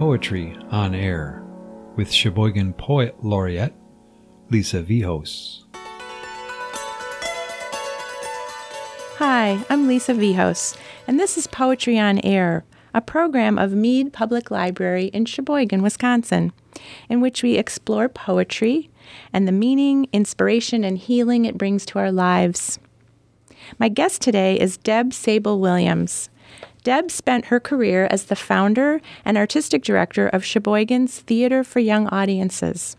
Poetry on Air with Sheboygan Poet Laureate Lisa Vihos. Hi, I'm Lisa Vihos, and this is Poetry on Air, a program of Mead Public Library in Sheboygan, Wisconsin, in which we explore poetry and the meaning, inspiration, and healing it brings to our lives. My guest today is Deb Sable Williams. Deb spent her career as the founder and artistic director of Sheboygan's Theater for Young Audiences.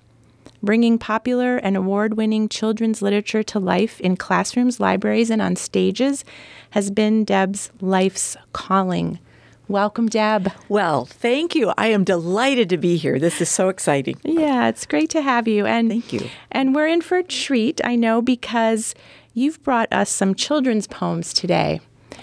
Bringing popular and award winning children's literature to life in classrooms, libraries, and on stages has been Deb's life's calling. Welcome, Deb. Well, thank you. I am delighted to be here. This is so exciting. Yeah, it's great to have you. And thank you. And we're in for a treat, I know, because you've brought us some children's poems today.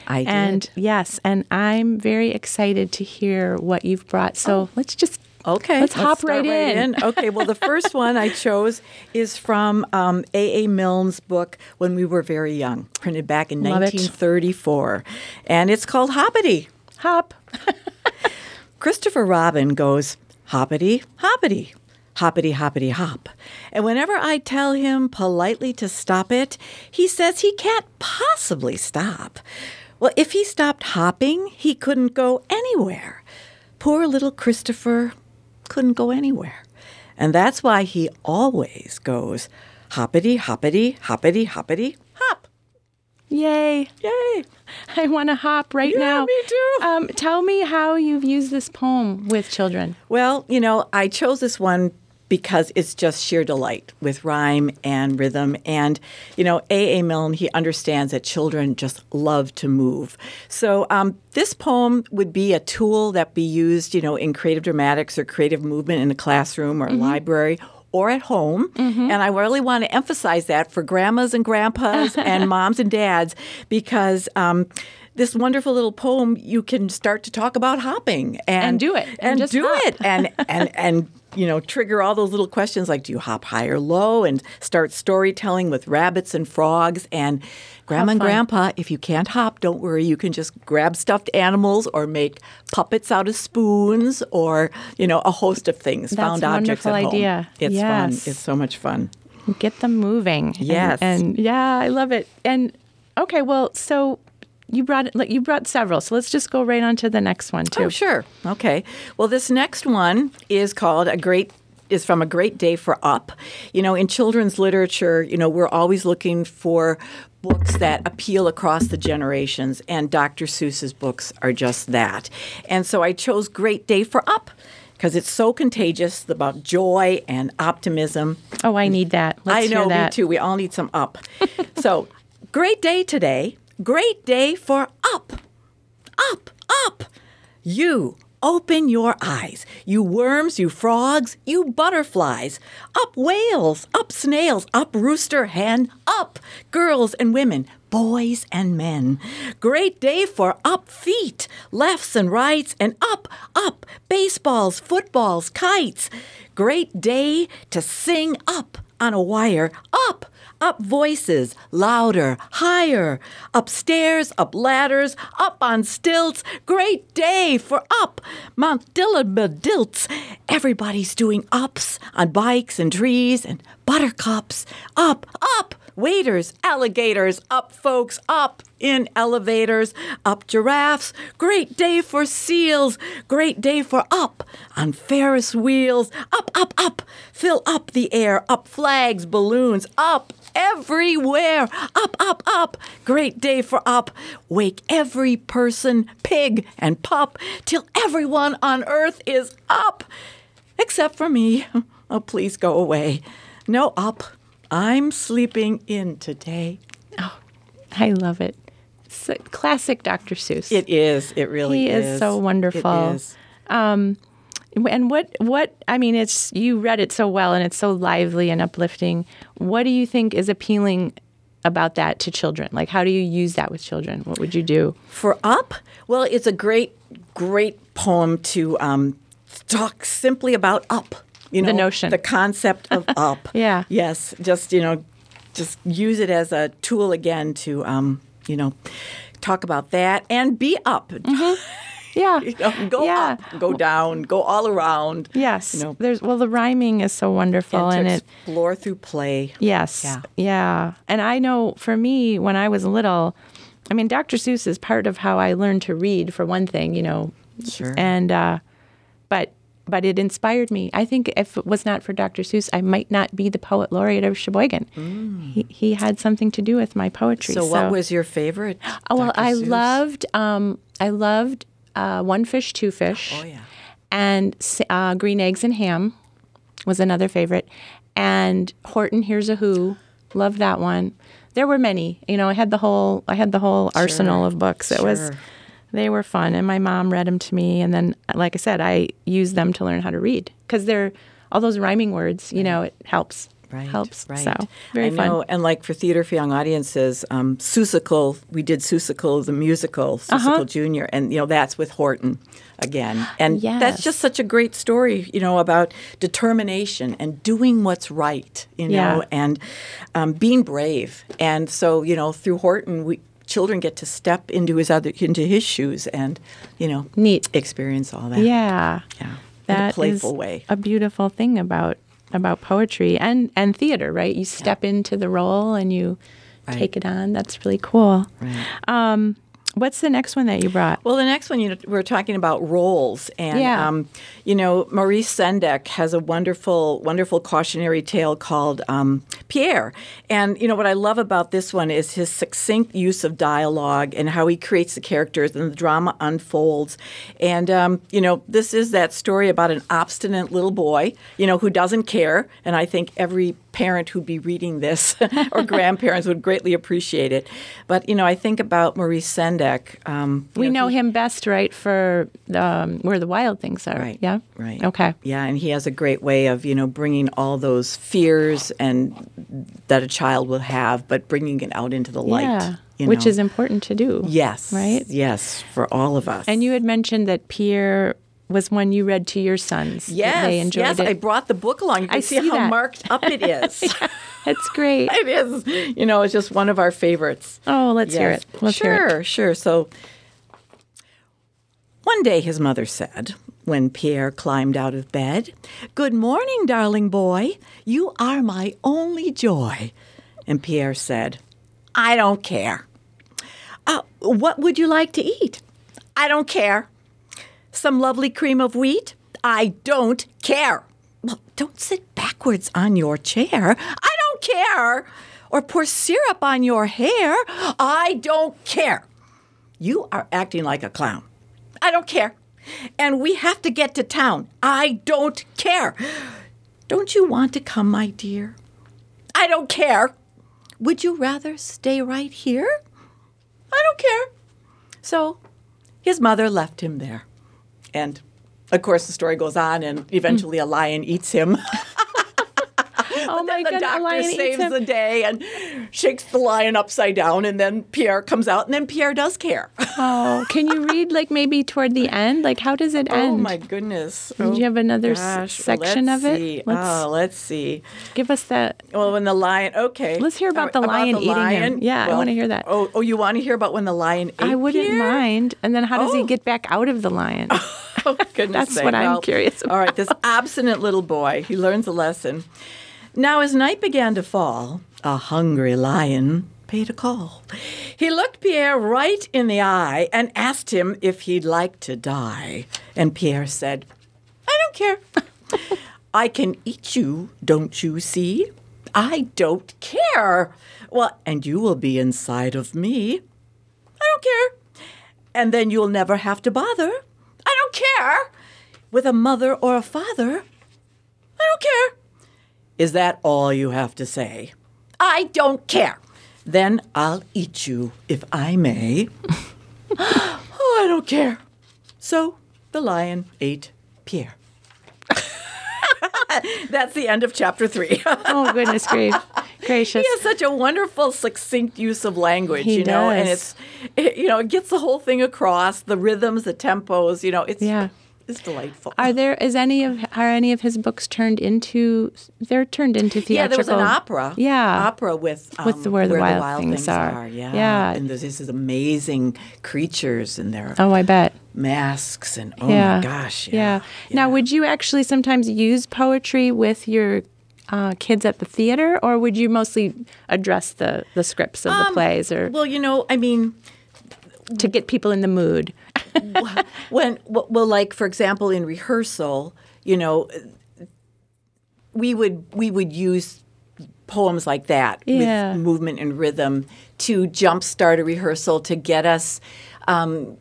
I did. And yes, and I'm very excited to hear what you've brought. So oh. let's just Okay, let's, let's hop right, right in. in. Okay, well, the first one I chose is from um, A. A. Milne's book When We Were Very Young, printed back in Love 1934, it. and it's called Hoppity. Hop. Christopher Robin goes hoppity, hoppity, hoppity, hoppity, hop. And whenever I tell him politely to stop it, he says he can't possibly stop. Well, if he stopped hopping, he couldn't go anywhere. Poor little Christopher couldn't go anywhere. And that's why he always goes hoppity, hoppity, hoppity, hoppity, hop. Yay. Yay. I want to hop right yeah, now. Me too. Um, tell me how you've used this poem with children. Well, you know, I chose this one because it's just sheer delight with rhyme and rhythm. And, you know, A.A. Milne, he understands that children just love to move. So um, this poem would be a tool that be used, you know, in creative dramatics or creative movement in a classroom or mm-hmm. library or at home. Mm-hmm. And I really want to emphasize that for grandmas and grandpas and moms and dads because. Um, this wonderful little poem, you can start to talk about hopping and, and do it and, and do hop. it and and and you know, trigger all those little questions like do you hop high or low and start storytelling with rabbits and frogs and grandma and grandpa, if you can't hop, don't worry, you can just grab stuffed animals or make puppets out of spoons or, you know, a host of things, That's found a objects at idea. home. It's yes. fun. It's so much fun. Get them moving. Yes. And, and yeah, I love it. And okay, well, so you brought you brought several, so let's just go right on to the next one too. Oh, sure. Okay. Well, this next one is called a great is from a great day for up. You know, in children's literature, you know, we're always looking for books that appeal across the generations, and Dr. Seuss's books are just that. And so I chose Great Day for Up because it's so contagious about joy and optimism. Oh, I need that. Let's I know, me too. We all need some up. so, great day today. Great day for up. Up, up. You open your eyes. You worms, you frogs, you butterflies. Up whales, up snails, up rooster hen, up girls and women, boys and men. Great day for up feet, lefts and rights, and up, up, baseballs, footballs, kites. Great day to sing up on a wire, up up voices, louder, higher, upstairs, up ladders, up on stilts. Great day for up Mount Dilts. Everybody's doing ups on bikes and trees and buttercups. Up, up, waiters, alligators, up folks, up in elevators, up giraffes. Great day for seals. Great day for up on Ferris wheels. Up, up, up. Fill up the air. Up flags, balloons. Up everywhere. Up, up, up. Great day for up. Wake every person, pig and pup, till everyone on earth is up. Except for me. Oh, please go away. No up. I'm sleeping in today. Oh, I love it. It's classic Dr. Seuss. It is. It really he is. He is so wonderful. It is. Um, and what what I mean, it's you read it so well, and it's so lively and uplifting. What do you think is appealing about that to children? Like, how do you use that with children? What would you do for up? Well, it's a great great poem to um, talk simply about up. You know, the notion, the concept of up. yeah. Yes. Just you know, just use it as a tool again to um, you know talk about that and be up. Mm-hmm. Yeah. You know, go Yeah. up, go down, go all around. Yes. You know, There's well the rhyming is so wonderful and and to it explore through play. Yes. Yeah. Yeah. And I know for me, when I was little, I mean, Dr. Seuss is part of how I learned to read, for one thing, you know. Sure. And, uh, but, but it inspired me. I think if it was not for Dr. Seuss, I might not be the poet laureate of Sheboygan. He, he had something to do with my poetry. Mm. So, what was your favorite? Oh well, Dr. I Seuss? loved um, I loved uh, One Fish, Two Fish. Oh, yeah. And uh, Green Eggs and Ham was another favorite, and Horton Hears a Who. Loved that one. There were many. You know, I had the whole I had the whole arsenal of books. It was Sure. They were fun, and my mom read them to me, and then like I said, I used them to learn how to read because they're all those rhyming words. You know, it helps. Right, helps. right. So very I fun. know, and like for theater for young audiences, um, Seussical, we did Seussical the musical, Seussical Uh-huh. Junior, and you know that's with Horton again, and Yes. that's just such a great story, you know, about determination and doing what's right, you know, Yeah. and um, being brave, and so you know through Horton we. Children get to step into his other into his shoes and, you know, Neat. experience all that. Yeah. yeah, in a That is playful way. a beautiful thing about about poetry and and theater, right? You step into the role and you Right. take it on. That's really cool. Right. Um, What's the next one that you brought? Well, the next one, you know, we're talking about roles, and Yeah. um, you know, Maurice Sendak has a wonderful, wonderful cautionary tale called um, Pierre. And you know what I love about this one is his succinct use of dialogue and how he creates the characters and the drama unfolds. And um, you know, this is that story about an obstinate little boy, you know, who doesn't care. And I think every parent who'd be reading this or grandparents would greatly appreciate it. But you know, I think about Maurice Sendak. Um, we know he- him best, right, for um, where the wild things are. Right. Yeah. Right. Okay. Yeah, and he has a great way of you know bringing all those fears and that a child will have, but bringing it out into the light. yeah. you Which is important to do. yes, Right? Yes, for all of us. And you had mentioned that Pierre was one you read to your sons. yes, They enjoyed yes, it. I brought the book along. You can I see, see how that. marked up it is. That's great. it is. You know, it's just one of our favorites. Oh, let's hear it. Let's sure, hear it. sure. So one day his mother said, when Pierre climbed out of bed, Good morning, darling boy. You are my only joy. And Pierre said, I don't care. Uh, what would you like to eat? I don't care. Some lovely cream of wheat? I don't care. Well, don't sit backwards on your chair. I don't care. Or pour syrup on your hair. I don't care. You are acting like a clown. I don't care. And we have to get to town. I don't care. Don't you want to come, my dear? I don't care. Would you rather stay right here? I don't care. So his mother left him there. And of course, the story goes on, and eventually a lion eats him. Oh my then the a doctor lion saves him. the day and shakes the lion upside down, and then Pierre comes out, and then Pierre does care. Oh, can you read like maybe toward the end? Like how does it oh end? Oh my goodness! Did you oh, have another gosh. section let's of it? see. Let's- oh, let's see. Give us that. Well, when the lion, okay. Let's hear about the lion eating him. Yeah, I wanna hear that. Oh, oh, you want to hear about when the lion ate I wouldn't Pierre? mind. And then how does he Oh. get back out of the lion? Oh, goodness That's sake. what I'm Well, curious All right, this obstinate little boy, he learns a lesson. Now, as night began to fall, a hungry lion paid a call. He looked Pierre right in the eye and asked him if he'd like to die. And Pierre said, I don't care. I can eat you, don't you see? I don't care. Well, and you will be inside of me. I don't care. And then you'll never have to bother. I don't care. With a mother or a father. I don't care. Is that all you have to say? I don't care. Then I'll eat you if I may. oh, I don't care. So the lion ate Pierre. That's the end of chapter three. oh goodness gra- gracious. He has such a wonderful, succinct use of language, He you know, and it's, it, you know, it gets the whole thing across, the rhythms, the tempos, you know, it's, Yeah. it's delightful. Are there is any of are any of his books turned into they're turned into theatrical? yeah, there was an opera. Yeah. opera with um, With the Where the Wild Things Are. Yeah, Yeah. and there's these amazing creatures in there. Oh, I bet. masks and oh yeah. my gosh. Yeah. Yeah. Now, would you actually sometimes use poetry with your uh, kids at the theater, or would you mostly address the, the scripts of the plays, or Well, you know, I mean, to get people in the mood? when well like for example in rehearsal you know we would we would use poems like that Yeah. with movement and rhythm to jumpstart a rehearsal to get us um,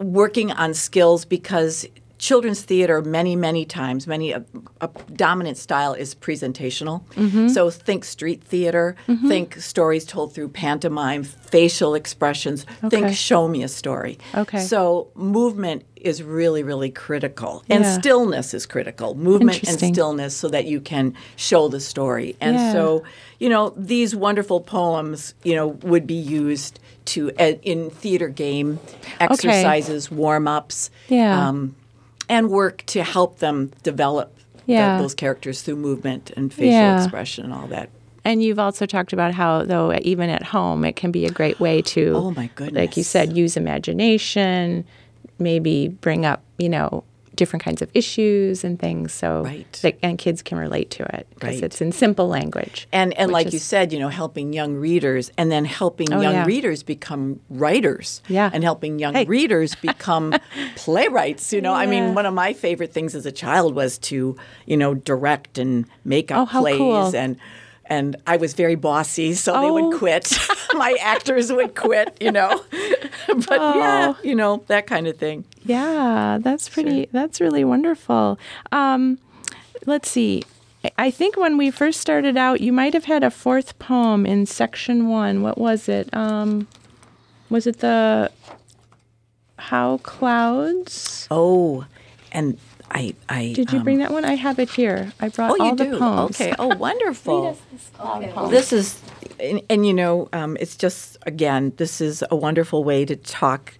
working on skills because children's theater many many times many a, a dominant style is presentational Mm-hmm. so think street theater think stories told through pantomime facial expressions Okay. think show me a story Okay. so movement is really really critical and Yeah. stillness is critical movement and stillness so that you can show the story and Yeah. so you know these wonderful poems you know would be used to uh, in theater game exercises warm-ups Yeah. um, and work to help them develop the- those characters through movement and facial Yeah. expression and all that. And you've also talked about how, though, even at home, it can be a great way to, Oh, my like you said, use imagination, maybe bring up, you know, different kinds of issues and things. So, Right. that, and kids can relate to it because Right. it's in simple language. and and like you said, you know, helping young readers, and then helping Oh, young yeah. readers become writers, Yeah. and helping young Hey. readers become playwrights. You know, I mean, one of my favorite things as a child was to, you know, direct and make up Oh, plays, cool. and and I was very bossy, so they Oh. would quit. my actors would quit, you know, but yeah, Oh. you know, that kind of thing. Yeah, that's pretty. That's really wonderful. Um, let's see. I- I think when we first started out, you might have had a fourth poem in section one. What was it? Um, was it the How Clouds? Oh, and I, I Did you um, bring that one? I have it here. I brought Oh, all you the do. poems. Okay. Oh, wonderful. Okay. Well, this is, and, and you know, um, it's just again, this is a wonderful way to talk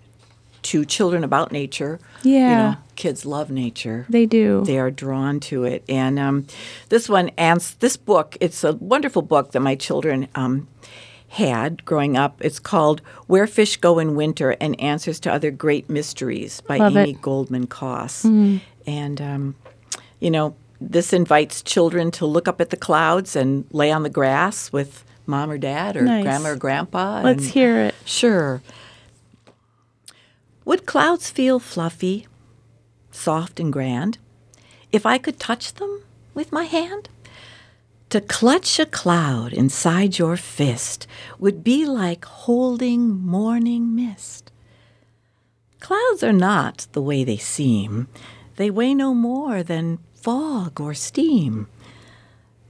to children about nature. Yeah. You Yeah. know, kids love nature. They do. They are drawn to it, and um, this one, ans- this book, it's a wonderful book that my children um, had growing up. It's called "Where Fish Go in Winter: and Answers to Other Great Mysteries" by Love it. Amy Goldman Koss, and um, you know, this invites children to look up at the clouds and lay on the grass with mom or dad or Nice. grandma or grandpa. Let's and- hear it. Sure. Would clouds feel fluffy, soft, and grand if I could touch them with my hand? To clutch a cloud inside your fist would be like holding morning mist. Clouds are not the way they seem. They weigh no more than fog or steam.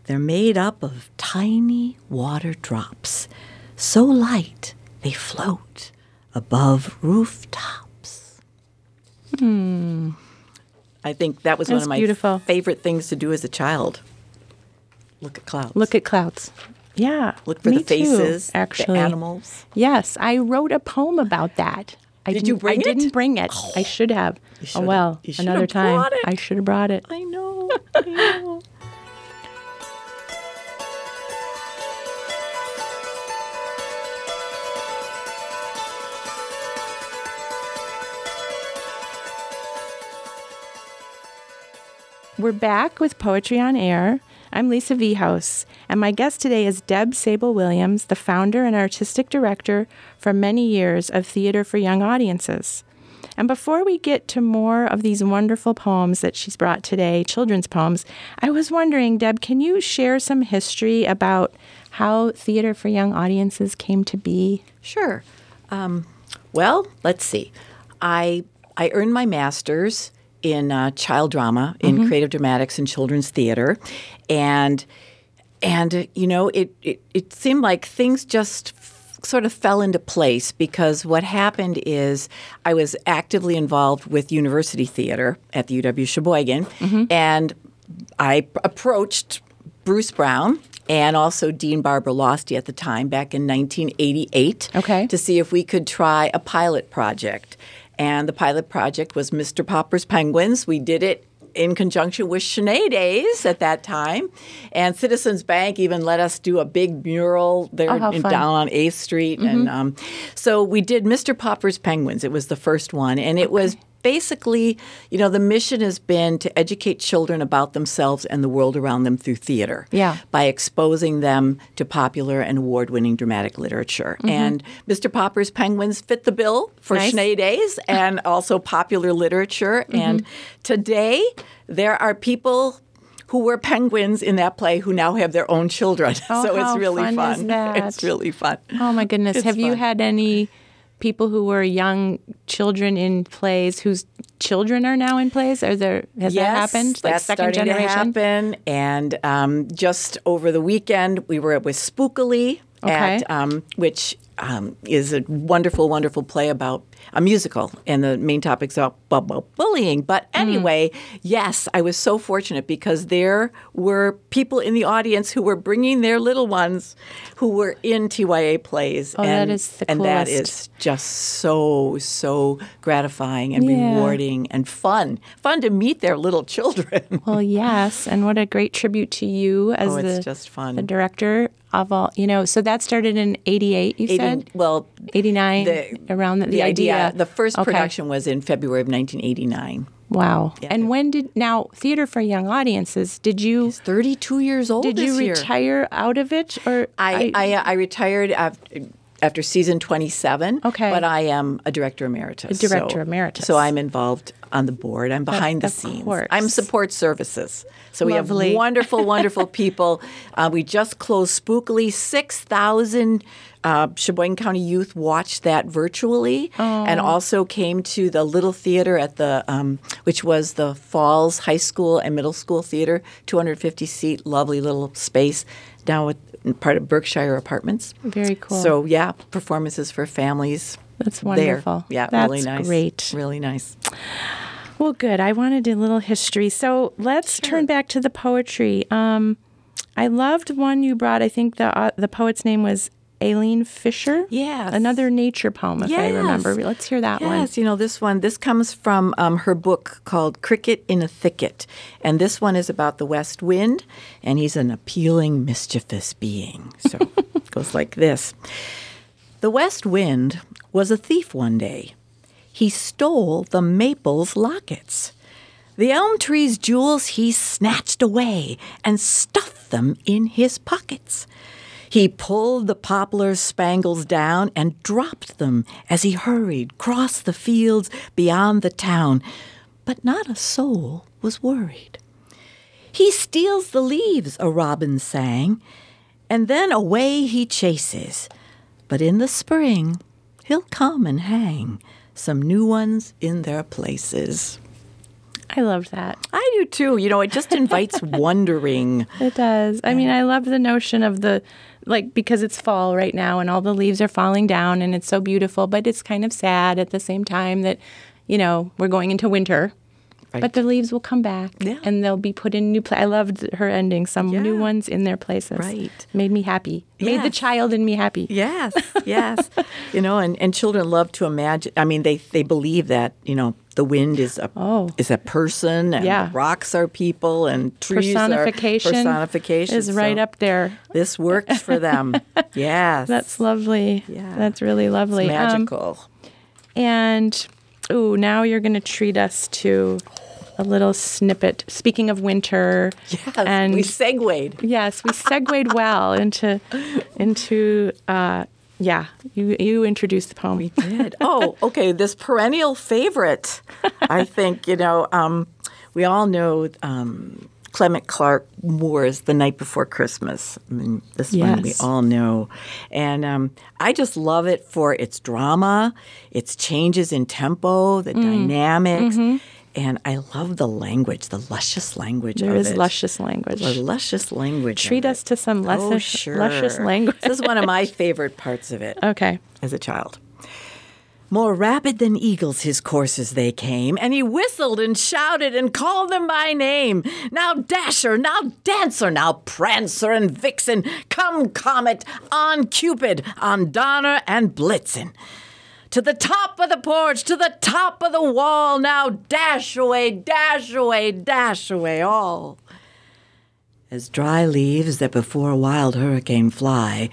They're made up of tiny water drops, so light they float above rooftops. Hmm. I think that was one of my beautiful. favorite things to do as a child. Look at clouds. Look at clouds. Yeah. Look for the faces, too, actually. the animals. Yes, I wrote a poem about that. I Did you didn't- bring I it? didn't bring it. I should have. oh well, another time. I should have brought it. I know. I know. We're back with Poetry on Air. I'm Lisa Vihos, and my guest today is Deb Sable Williams, the founder and artistic director for many years of Theater for Young Audiences. And before we get to more of these wonderful poems that she's brought today, children's poems, I was wondering, Deb, can you share some history about how Theater for Young Audiences came to be? Sure. Um, well, let's see. I I earned my master's in uh, child drama, in creative dramatics and children's theater, and and uh, you know it, it it seemed like things just sort of fell into place because what happened is I was actively involved with university theater at the UW Sheboygan, and I approached Bruce Brown and also Dean Barbara Losty at the time back in 1988 Okay. to see if we could try a pilot project. And the pilot project was Mr. Popper's Penguins. We did it in conjunction with Sinead Days at that time. And Citizens Bank even let us do a big mural there Oh, in- Mm-hmm. down on 8th Street. And um, so we did Mr. Popper's Penguins. It was the first one. And it was basically, you know, the mission has been to educate children about themselves and the world around them through theater. Yeah. By exposing them to popular and award winning dramatic literature. And Mr. Popper's Penguins fit the bill for Mm-hmm. Nice. Sinead Days and also popular literature. Mm-hmm. And today, there are people who were penguins in that play who now have their own children. Oh, so it's really fun fun. is that? It's really fun. Oh my goodness. It's Have you had any people who were young children in plays whose children are now in plays? Are there has yes, that happened? That's second starting generation? to happen. And um, just over the weekend, we were with Spookley, Okay. at, um, which um, is a wonderful, wonderful play about a musical, and the main topic's about, bullying. But Hmm. anyway, yes, I was so fortunate because there were people in the audience who were bringing their little ones who were in TYA plays. Oh, and, that is the And coolest. is just so, so gratifying and Yeah. rewarding and fun. Fun to meet their little children. Well, yes, and what a great tribute to you as Oh, the just fun. the director of all. You know, so that started in '88. You said well, '89 the- around the, the, idea, the first Okay. production was in February of 1989. Wow. And when did now theater for young audiences? Did you 32 years old did you year. retire out of it or I, I, I retired after, after season 27. Okay. But I am a director emeritus. A director so, emeritus. So I'm involved on the board. I'm behind the of scenes. course. I'm support services. So we have wonderful, wonderful people. Uh, we just closed Spookley. 6,000 uh, Sheboygan County youth watched that virtually and also came to the Little Theater at the, um, which was the Falls High School and Middle School Theater, 250 seat, lovely little space down with part of Berkshire Apartments. Very cool. So yeah, performances for families. That's there. wonderful. Yeah, That's really nice. great. Really nice. Well, good. I wanted a little history. So let's turn back to the poetry. Um, I loved one you brought. I think the uh, the poet's name was Aileen Fisher. Yes. Another nature poem, if I remember. Let's hear that one. Yes, you know this one. This comes from um, her book called "Cricket in a Thicket," and this one is about the west wind, and he's an appealing, mischievous being. So it goes like this: The west wind was a thief one day. He stole the maple's lockets. The elm tree's jewels he snatched away and stuffed them in his pockets. He pulled the poplar's spangles down and dropped them as he hurried across the fields beyond the town. But not a soul was worried. He steals the leaves, a robin sang, and then away he chases. But in the spring, he'll come and hang some new ones in their places. I loved that. I do too. You know, it just invites wondering. It does. I mean, I love the notion of the, like, because it's fall right now and all the leaves are falling down and it's so beautiful, but it's kind of sad at the same time that, you know, we're going into winter. Right. But the leaves will come back Yeah. and they'll be put in new place. I loved her ending, some new ones in their places. Right. Made me happy. Made the child in me happy. Yes, yes. you know, and, and children love to imagine. I mean, they they believe that you know the wind is a Oh. is a person, and Yeah. rocks are people, and trees Personification, are personification is right So up there. This works for them. yes, That's lovely. Yeah. That's really It's lovely. Um, magical. And ooh, now you're going to treat us to a little snippet. Speaking of winter, yes, and we segued. yes, we segued well into into uh, yeah. You you introduced the poem. We did. Oh, okay. This perennial favorite. I think you know. Um, we all know um, Clement Clarke Moore's "The Night Before Christmas." I mean, this one we all know, and um, I just love it for its drama, its changes in tempo, Mm. the dynamics, Mm-hmm. And I love the language, the luscious language. There of is it. luscious language. The luscious language. Treat us it. to some oh, luscious, sure. luscious language. this is one of my favorite parts of it Okay. as a child. More rapid than eagles his courses they came, and he whistled and shouted and called them by name. Now Dasher, now Dancer, now Prancer and Vixen, come Comet, on Cupid, on Donner and Blitzen. To the top of the porch, to the top of the wall, now dash away, dash away, dash away all. As dry leaves that before a wild hurricane fly,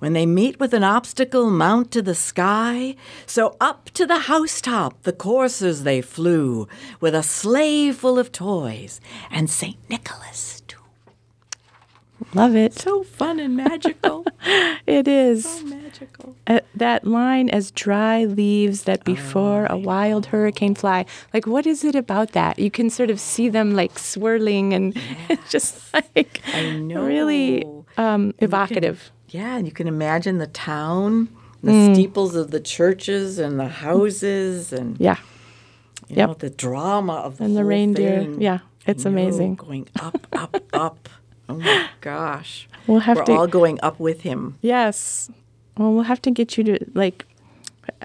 when they meet with an obstacle, mount to the sky. So up to the housetop the coursers they flew, with a sleigh full of toys, and St. Nicholas. Love it. So fun and magical. It is. So magical. Uh, that line, as dry leaves that before a wild hurricane fly. Like, what is it about that? You can sort of see them like swirling and it's just like I know. really um, evocative. Yeah, and you can imagine the town, the steeples of the churches and the houses, and Yeah. you Yep. know the drama of the And the reindeer. thing. Yeah, it's I know, amazing. Going up, up, up. Oh my gosh. We'll have We're to- all going up with him. Yes. Well, we'll have to get you to like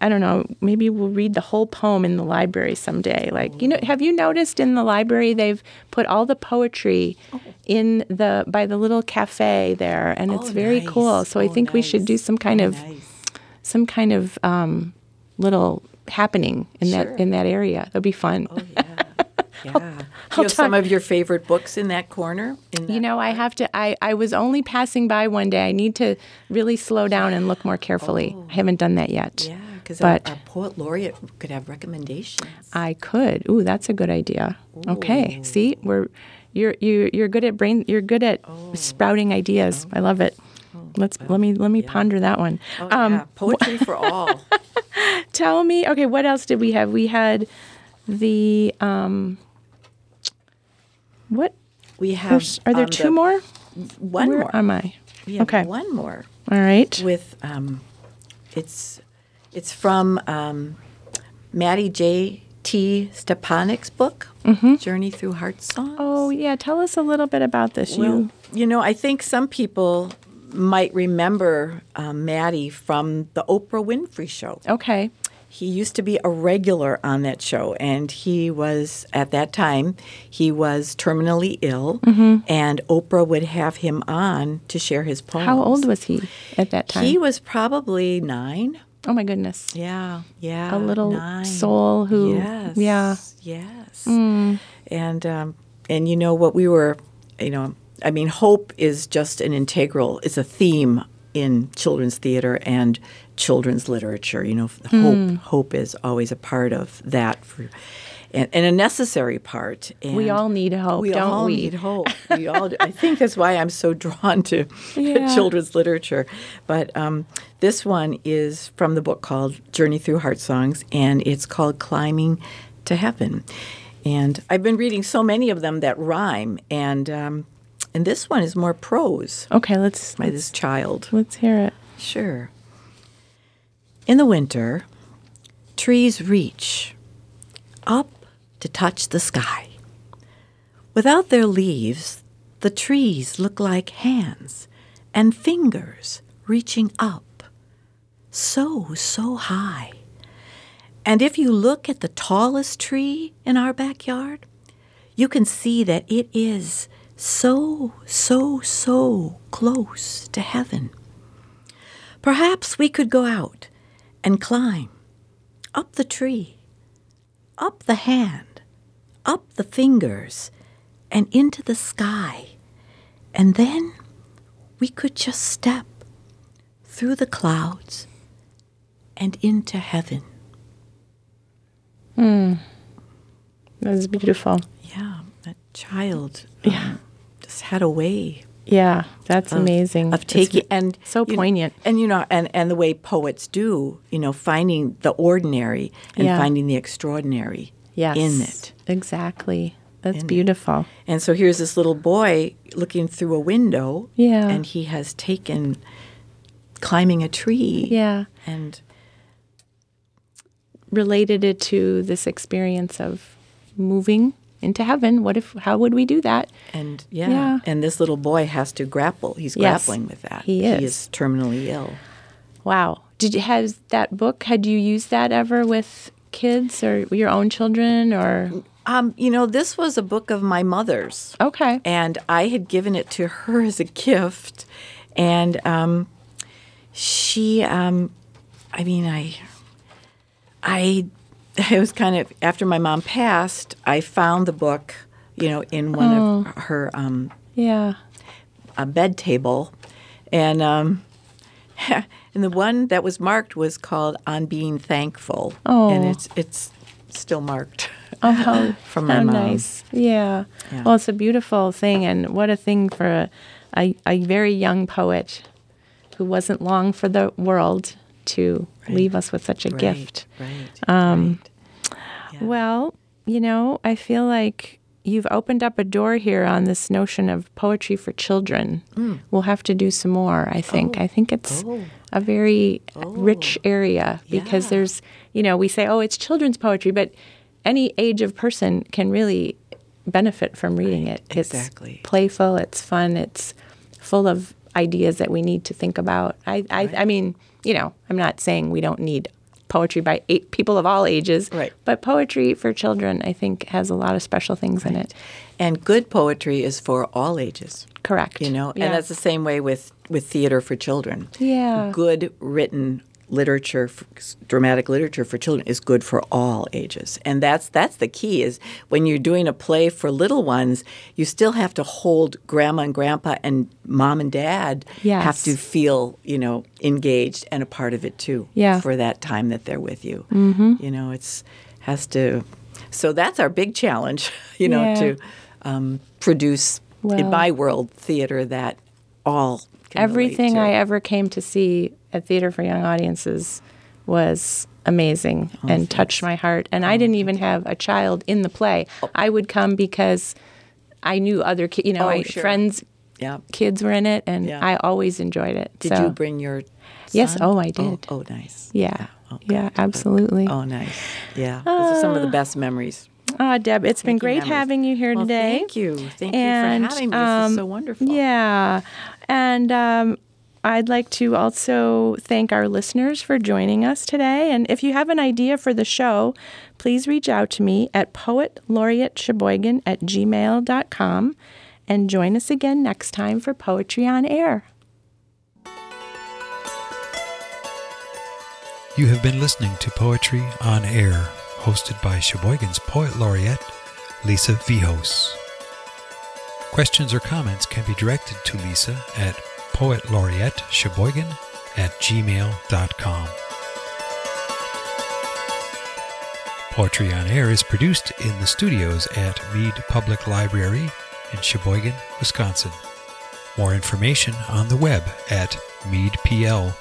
I don't know, maybe we'll read the whole poem in the library someday. Like, you know, have you noticed in the library they've put all the poetry in the by the little cafe there and it's Oh, very nice. cool. So I Oh, think we should do some kind Oh, of nice. some kind of um, little happening in Sure. that in that area. That'd be fun. Oh yeah. Yeah. Do you have some of your favorite books in that corner? In that You know, I have to. I, I was only passing by one day. I need to really slow down and look more carefully. I haven't done that yet. Oh. Yeah, because but our poet laureate could have recommendations. I could. Ooh, that's a good idea. Okay. See, we're you're you you're good at brain. You're good at Oh. sprouting ideas. I love it. Let's let me let me ponder that one. Oh, um, yeah. Poetry for all. Tell me. Okay, what else did we have? We had the um. What We have. there's- are there um, two the- more? One Where more. am I? We have okay. one more All right. with um, it's it's from um, Mattie J. T. Stepanek's book, Journey Through Heart Songs. Mm-hmm. Oh yeah, tell us a little bit about this. Well, you you know, I think some people might remember um, Mattie from the Oprah Winfrey Show. okay? He used to be a regular on that show, and he was at that time he was terminally ill, and Oprah would have him on to share his poems. How old was he at that time? He was probably nine. oh my goodness, Yeah, yeah. a little nine. soul who, Yes. yeah, Yes. Mm. And um, and you know what we were, you know, I mean, hope is just an integral. It's a theme in children's theater and children's literature. You know, Hmm. hope hope is always a part of that for. And, and a necessary part. And We all need hope, We don't all we? need hope. We all. Do. I think that's why I'm so drawn to Yeah. children's literature. But um, this one is from the book called Journey Through Heart Songs, and it's called Climbing to Heaven. And I've been reading so many of them that rhyme, and um, and this one is more prose okay. Let's by let's, this child. let's hear it. Sure. In the winter, trees reach up to touch the sky. Without their leaves, the trees look like hands and fingers reaching up so, so high. And if you look at the tallest tree in our backyard, you can see that it is so, so, so close to heaven. Perhaps we could go out and climb up the tree, up the hand, up the fingers, and into the sky. And then we could just step through the clouds and into heaven. Hmm. That's beautiful. Yeah, that child um, just had a way Yeah, that's amazing. of taking v- and so you know- poignant. and you know and and the way poets do you know finding the ordinary and Yeah. finding the extraordinary yes, in it Exactly. That's In it. beautiful. and so here's this little boy looking through a window Yeah. and he has taken climbing a tree Yeah. and Related it to this experience of moving into heaven. What if? How would we do that? and yeah, Yeah. and this little boy has to grapple he's Yes, grappling with that he he is. is terminally ill Wow. Did you has that book? Had you used that ever with kids or your own children or? um, you know this was a book of my mother's Okay. and I had given it to her as a gift, and um, she, um, I mean, I, I it was kind of after my mom passed, I found the book, you know, in one of her um, Yeah. a bed table, and um, and the one that was marked was called "On Being Thankful," Oh. and it's it's still marked. Oh, how, From my how mom. nice. Yeah. Yeah. Well, it's a beautiful thing, and what a thing for a, a, a very young poet who wasn't long for the world to leave us with such a Right, gift. right? Um, right. Yeah. Well, you know, I feel like you've opened up a door here on this notion of poetry for children. We'll have to do some more, I think. I think it's Mm. Oh. a very rich area because Yeah. there's, you know, we say, oh, it's children's poetry, but any age of person can really benefit from reading it. exactly. It's playful, it's fun, it's full of ideas that we need to think about. I, I, I mean, you know, I'm not saying we don't need poetry by eight people of all ages, Right. but poetry for children, I think, has a lot of special things in it. And good poetry is for all ages. Correct. You know, Yeah. and that's the same way with with theater for children. Yeah. Good written literature, dramatic literature for children is good for all ages. And that's that's the key is when you're doing a play for little ones, you still have to hold grandma and grandpa and mom and dad Yes. have to feel, you know, engaged and a part of it too Yeah. for that time that they're with you. Mm-hmm. You know, it's has to so that's our big challenge, you know, Yeah. to um, produce in my world theater that all Everything. I ever came to see at Theater for Young Audiences was amazing Oh, and touched my heart. And I oh, didn't even have a child in the play. Oh. I would come because I knew other kids, you know, Oh, my sure. friends' yeah. kids were in it, and Yeah. I always enjoyed it. Did so, you bring your? Yes, oh, I did. Oh, oh, nice. Yeah. Oh, yeah, absolutely. Oh, nice. Yeah, those are some of the ah. best memories. Ah, Deb, it's been great memories. having you here Well, today. Thank you. Thank and, you for having me. This is um, so wonderful. Yeah. And um, I'd like to also thank our listeners for joining us today. And if you have an idea for the show, please reach out to me at poetlaureatesheboygan at gmail.com and join us again next time for Poetry on Air. You have been listening to Poetry on Air, hosted by Sheboygan's Poet Laureate, Lisa Vihos. Questions or comments can be directed to Lisa at poetlaureatesheboygan at gmail.com. Poetry on Air is produced in the studios at Mead Public Library in Sheboygan, Wisconsin. More information on the web at meadpl.org.